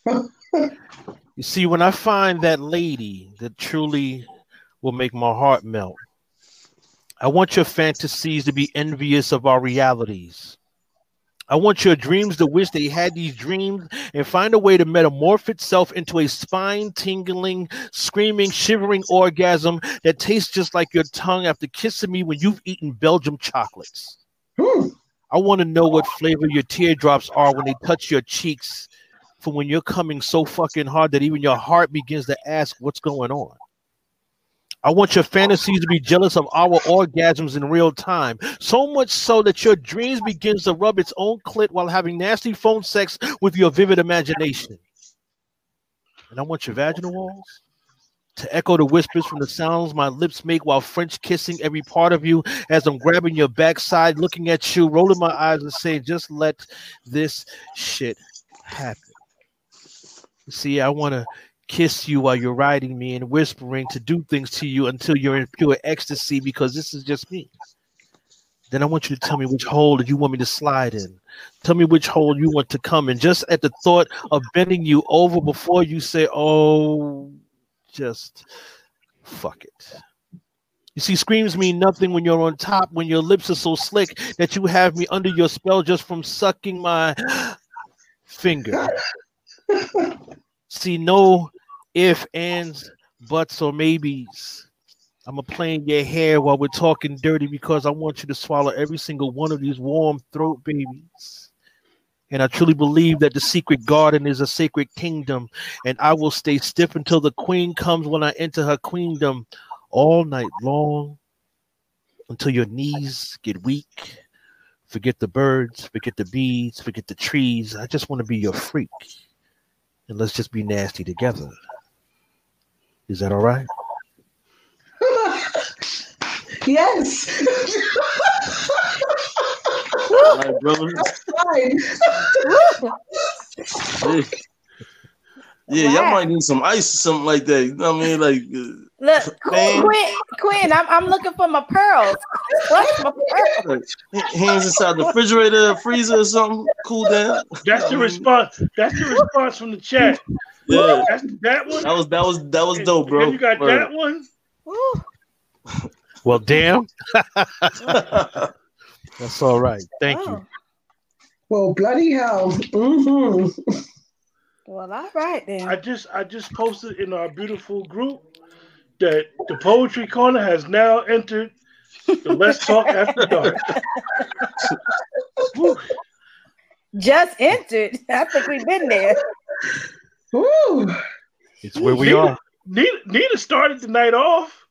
You see, when I find that lady that truly will make my heart melt, I want your fantasies to be envious of our realities. I want your dreams to wish they had these dreams and find a way to metamorph itself into a spine tingling, screaming, shivering orgasm that tastes just like your tongue after kissing me when you've eaten Belgium chocolates. Hmm. I want to know what flavor your teardrops are when they touch your cheeks for when you're coming so fucking hard that even your heart begins to ask what's going on. I want your fantasies to be jealous of our orgasms in real time, so much so that your dreams begins to rub its own clit while having nasty phone sex with your vivid imagination. And I want your vaginal walls to echo the whispers from the sounds my lips make while French kissing every part of you as I'm grabbing your backside, looking at you, rolling my eyes, and saying, just let this shit happen. See, I want to kiss you while you're riding me and whispering to do things to you until you're in pure ecstasy because this is just me. Then I want you to tell me which hole you want me to slide in. Tell me which hole you want to come in. Just at the thought of bending you over before you say, oh, just fuck it. You see, screams mean nothing when you're on top, when your lips are so slick that you have me under your spell just from sucking my [GASPS] finger. [LAUGHS] See, no if, ands, buts, or maybes. I'm a playing your hair while we're talking dirty because I want you to swallow every single one of these warm throat babies. And I truly believe that the secret garden is a sacred kingdom, and I will stay stiff until the queen comes when I enter her queendom all night long until your knees get weak. Forget the birds, forget the bees, forget the trees. I just want to be your freak. And let's just be nasty together. Is that all right? [LAUGHS] yes. All right, brother. [LAUGHS] Fine. Yeah, yeah y'all might need some ice or something like that. You know what I mean? Like, uh, Look, Man. Quinn, Quinn, I'm, I'm looking for my pearls. What's my pearls? like hands inside the refrigerator, freezer, or something. Cool down. That's the response. That's the response from the chat. Yeah, That's that one. that was that was that was dope, bro. then you got Word. that one. Woo. Well, damn. [LAUGHS] That's all right. Thank you. Oh, Well, bloody hell. hmm Well, all right then. I just I just posted in our beautiful group that the poetry corner has now entered the Let's Talk [LAUGHS] After Dark. Just entered. I think we've been there. Woo. It's where we Nita, are. Nita, Nita started the night off.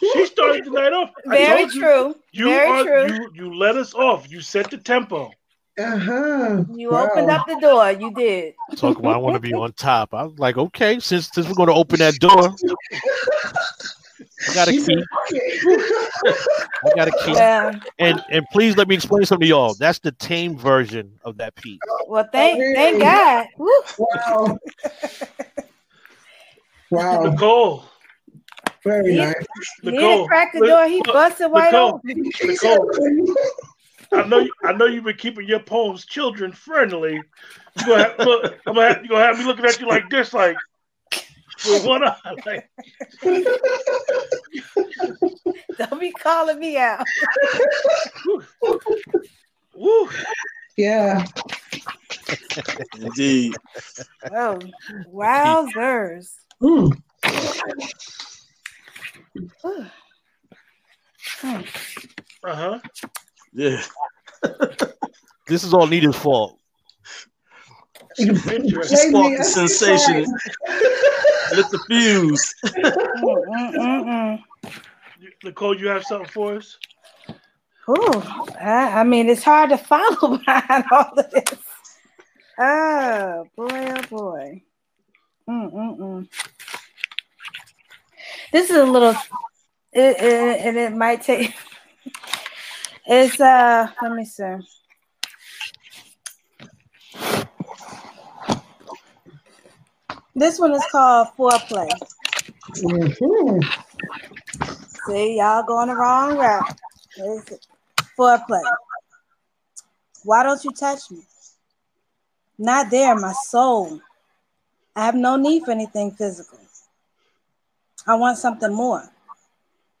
She started the night off. Very told you, true. You Very are true. you you let us off. You set the tempo. Uh-huh. You opened up the door. You did. Talk about I want to be on top. I was like, okay, since since we're going to open that door, [LAUGHS] I got a She key. I got a key. Yeah. And and please let me explain something to y'all. That's the tame version of that piece. Well, thank thank God. Woo. wow. Wow. Nicole, Very He- nice. He Nicole, didn't crack the door. He busted wide Nicole, open. Nicole, I know you, I know you've been keeping your poems children friendly. You gonna have, look, I'm gonna have, you gonna have me looking at you like this, like with one eye. Like, Don't be calling me out. woo. Yeah. Indeed. Oh, wowzers. Mm. Whew. Hmm. Uh huh. Yeah. [LAUGHS] This is all Nita's fault. Interesting. Blame Spark the sensation. [LAUGHS] Lit the fuse. Mm, [LAUGHS] mm, Nicole, you have something for us? Ooh, I, I mean, it's hard to follow [LAUGHS] behind all of this. Oh boy, oh boy. Mm, mm, mm. This is a little, it, it, and it might take. It's uh, let me see. This one is called foreplay. Mhm. See, y'all going the wrong route. It's foreplay. Why don't you touch me? Not there, my soul. I have no need for anything physical. I want something more.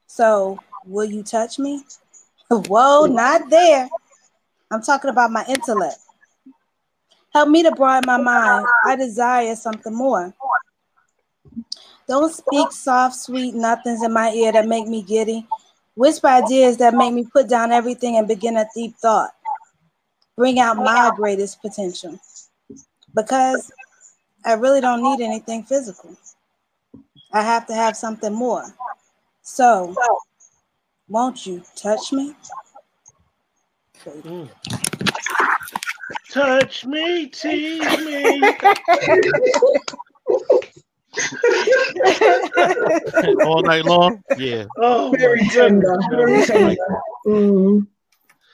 So, will you touch me? [LAUGHS] Whoa, not there. I'm talking about my intellect. Help me to broaden my mind. I desire something more. Don't speak soft, sweet nothings in my ear that make me giddy. Whisper ideas that make me put down everything and begin a deep thought. Bring out my greatest potential. Because I really don't need anything physical. I have to have something more. So, won't you touch me? Mm. Touch me, tease me. [LAUGHS] all night long. Yeah, Oh, Very goodness. tender. Very tender. Mm.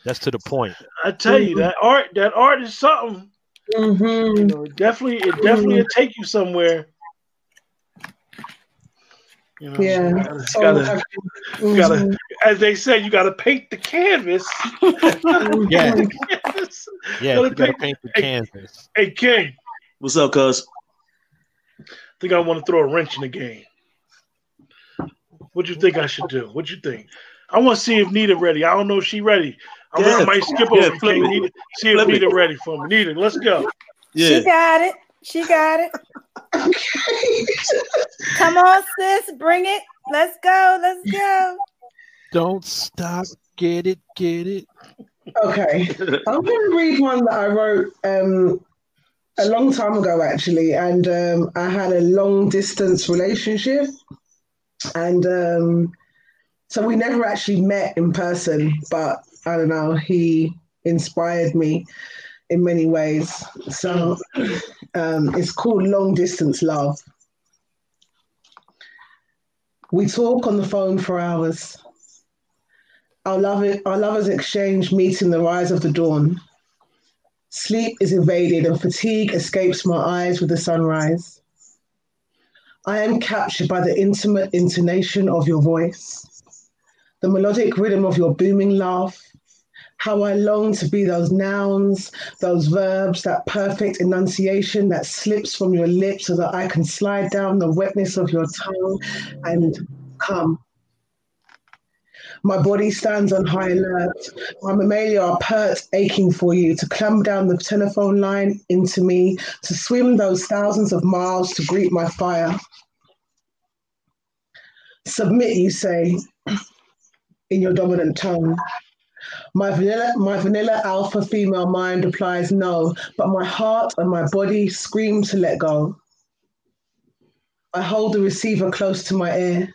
that's to the point. I tell you that art, that art is something. You Mhm. You know, it definitely, it definitely will take you somewhere. You know, Yeah. you gotta, you Oh, gotta, you gotta- mm-hmm. as they say, you got to paint the canvas. [LAUGHS] [LAUGHS] Mm-hmm. Yeah. Canvas. Yeah, Gotta you gotta paint- paint the hey. canvas. Hey, King, What's up, cuz? I think I want to throw a wrench in the game. What you think I should do? What you think? I want to see if Nita ready. I don't know if she ready. I, Yeah, I might skip yeah, over flip King. Nita, see if Flip. Nita ready for me. Nita, let's go. Yeah. She got it. She got it. [LAUGHS] Come on, sis. Bring it. Let's go. Let's go. Don't stop. Get it. Get it. Okay, I'm going to read one that I wrote um, a long time ago, actually, and um, I had a long distance relationship, and um, so we never actually met in person. But I don't know, he inspired me in many ways. So um, it's called Long Distance Love. We talk on the phone for hours. Our, love, our lovers exchange meeting the rise of the dawn. Sleep is invaded and fatigue escapes my eyes with the sunrise. I am captured by the intimate intonation of your voice, the melodic rhythm of your booming laugh, how I long to be those nouns, those verbs, that perfect enunciation that slips from your lips so that I can slide down the wetness of your tongue and come. My body stands on high alert. My mammalia are pert, aching for you to climb down the telephone line into me, to swim those thousands of miles to greet my fire. Submit, you say, in your dominant tone. My vanilla, my vanilla alpha female mind replies no, but my heart and my body scream to let go. I hold the receiver close to my ear,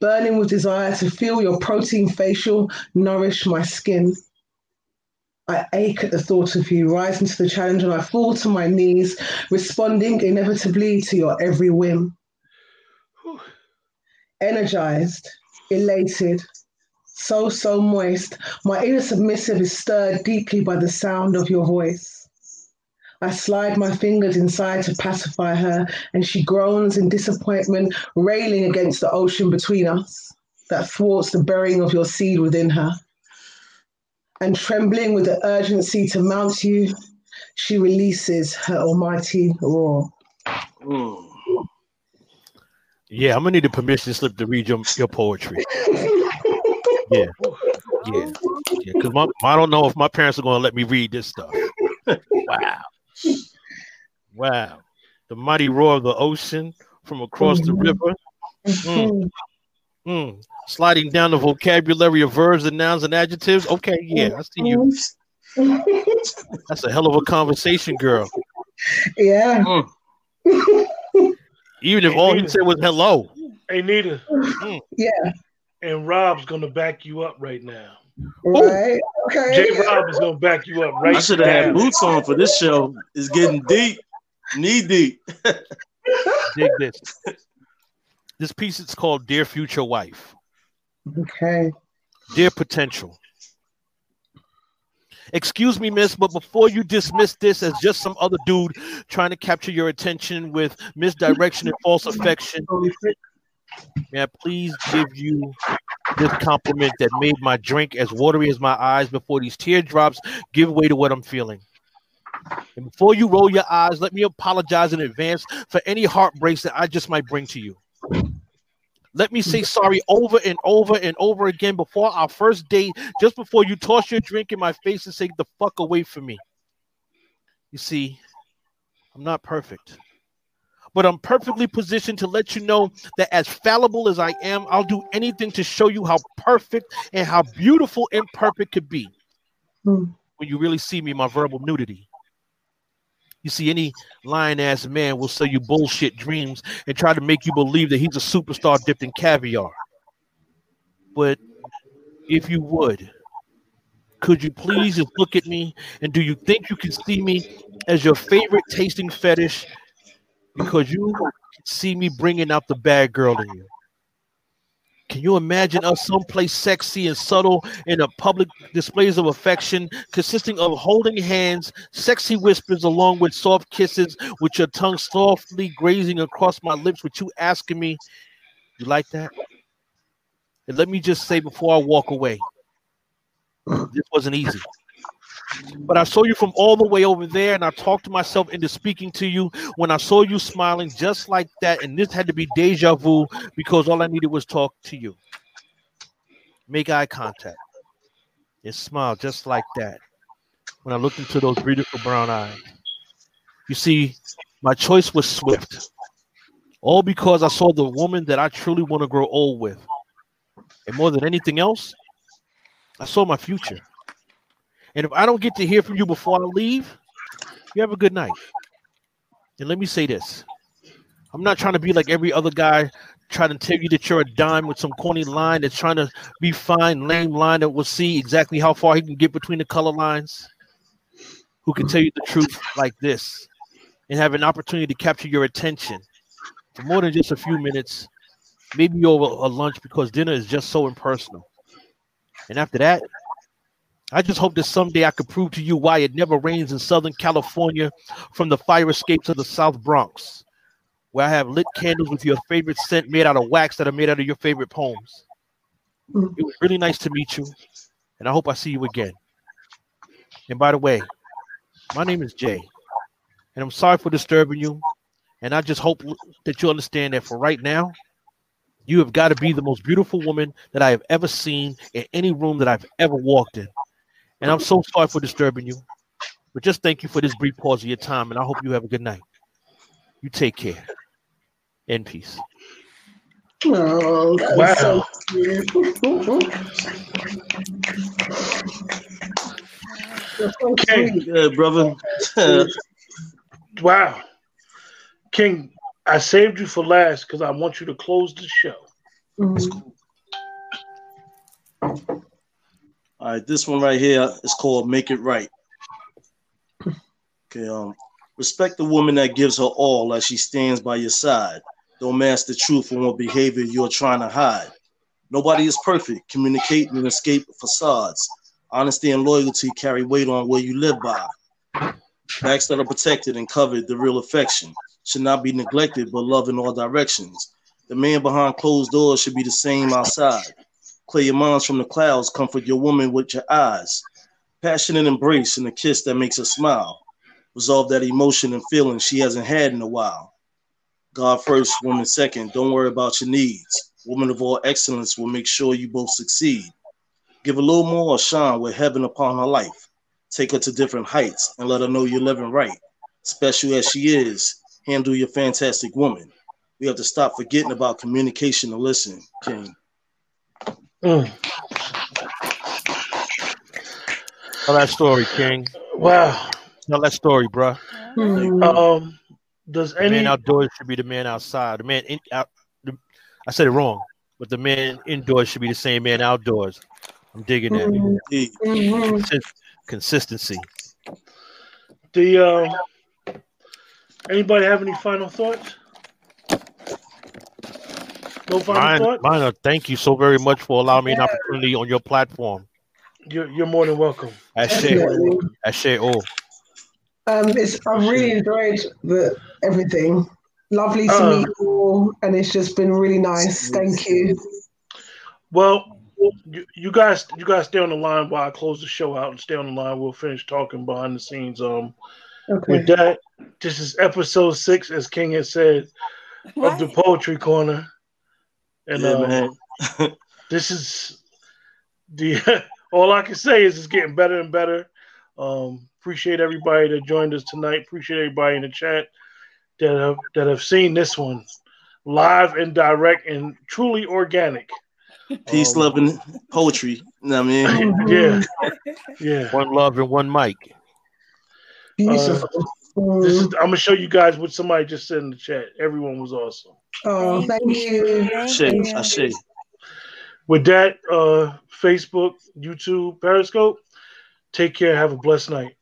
burning with desire to feel your protein facial nourish my skin. I ache at the thought of you, rising to the challenge, and I fall to my knees, responding inevitably to your every whim. Energized, elated, so, so moist. My inner submissive is stirred deeply by the sound of your voice. I slide my fingers inside to pacify her, and she groans in disappointment, railing against the ocean between us that thwarts the burying of your seed within her. And trembling with the urgency to mount you, she releases her almighty roar. Mm. Yeah, I'm gonna need a permission slip to read your, your poetry. [LAUGHS] Yeah, yeah, yeah. Because my I don't know if my parents are gonna let me read this stuff. [LAUGHS] wow, wow. The mighty roar of the ocean from across the river. Mm. Mm. Sliding down the vocabulary of verbs and nouns and adjectives. Okay, yeah, I see you. [LAUGHS] That's a hell of a conversation, girl. Yeah. Mm. Even if all he said was hello. Hey Nita, Yeah. And Rob's gonna back you up right now. Right. Okay. J Rob is gonna back you up right now. I should have had boots on for this show. It's getting deep, knee deep. Dig this. This piece is called Dear Future Wife. Okay. Dear Potential. Excuse me, miss, but before you dismiss this as just some other dude trying to capture your attention with misdirection and false affection, may I please give you this compliment that made my drink as watery as my eyes before these teardrops give way to what I'm feeling. And before you roll your eyes, let me apologize in advance for any heartbreaks that I just might bring to you. Let me say sorry over and over and over again before our first date, just before you toss your drink in my face and say, the fuck away from me. You see, I'm not perfect, but I'm perfectly positioned to let you know that as fallible as I am, I'll do anything to show you how perfect and how beautiful imperfect could be Hmm. when you really see me, my verbal nudity. You see, any lying ass man will sell you bullshit dreams and try to make you believe that he's a superstar dipped in caviar. But if you would, could you please just look at me and do you think you can see me as your favorite tasting fetish because you see me bringing out the bad girl in you? Can you imagine us someplace sexy and subtle in a public displays of affection consisting of holding hands, sexy whispers, along with soft kisses, with your tongue softly grazing across my lips, with you asking me, You like that? And let me just say before I walk away, this wasn't easy. But I saw you from all the way over there, and I talked myself into speaking to you when I saw you smiling just like that. And this had to be deja vu because all I needed was talk to you. Make eye contact and smile just like that when I looked into those beautiful brown eyes. You see, my choice was swift, all because I saw the woman that I truly want to grow old with. And more than anything else, I saw my future. And if I don't get to hear from you before I leave, you have a good night. And let me say this I'm not trying to be like every other guy trying to tell you that you're a dime with some corny line that's trying to be fine, lame line that will see exactly how far he can get between the color lines. Who can tell you the truth like this and have an opportunity to capture your attention for more than just a few minutes, maybe over a lunch because dinner is just so impersonal. And after that, I just hope that someday I could prove to you why it never rains in Southern California from the fire escapes of the South Bronx, where I have lit candles with your favorite scent made out of wax that are made out of your favorite poems. It was really nice to meet you, and I hope I see you again. And by the way, my name is Jay, and I'm sorry for disturbing you. And I just hope that you understand that for right now, you have got to be the most beautiful woman that I have ever seen in any room that I've ever walked in. And I'm so sorry for disturbing you. But just thank you for this brief pause of your time, and I hope you have a good night. You take care. In peace. Oh, that was so sweet. Okay. Yeah, brother. [LAUGHS] Wow. King, I saved you for last because I want you to close the show. Mhm. Right, this one right here is called Make It Right. Okay, um, respect the woman that gives her all as she stands by your side. Don't mask the truth from what behavior you're trying to hide. Nobody is perfect. Communicate and escape facades. Honesty and loyalty carry weight on where you live by. Backs that are protected and covered, the real affection should not be neglected, but love in all directions. The man behind closed doors should be the same outside. Clear your minds from the clouds, comfort your woman with your eyes. Passionate embrace and a kiss that makes her smile. Resolve that emotion and feeling she hasn't had in a while. God first, woman second. Don't worry about your needs. Woman of all excellence will make sure you both succeed. Give a little more shine with heaven upon her life. Take her to different heights and let her know you're living right. Special as she is, handle your fantastic woman. We have to stop forgetting about communication and listen, King. Mm. Tell that story, King. Wow. Tell that story, bruh. Mhm. Um, does The any man outdoors should be the man outside. The man in out. The, I said it wrong, but the man indoors should be the same man outdoors. I'm digging that. Indeed. Mhm. Consis- consistency. the uh, anybody have any final thoughts? No final Mine, thoughts. mine thank you so very much for allowing me an opportunity on your platform. You're, you're more than welcome. I share, Definitely. I share all. Um, it's I've really enjoyed the everything. Lovely to Uh. meet you all, and it's just been really nice. Thank you. Well, you, you guys, you guys stay on the line while I close the show out and stay on the line. We'll finish talking behind the scenes. Um, Okay. with that, this is episode six, as King has said, of the Poetry Corner, and Yeah, uh, [LAUGHS] this is the [LAUGHS] all I can say is it's getting better and better. Um, appreciate everybody that joined us tonight. Appreciate everybody in the chat that have that have seen this one live and direct and truly organic. Peace, Um, love, and poetry. You know what I mean? [LAUGHS] Yeah, yeah. One love and one mic. Beautiful. This is, Mm. I'm gonna show you guys what somebody just said in the chat. Everyone was awesome. oh, thank you. I see. you. Ashe. With that, uh, Facebook, YouTube, Periscope. Take care. Have a blessed night.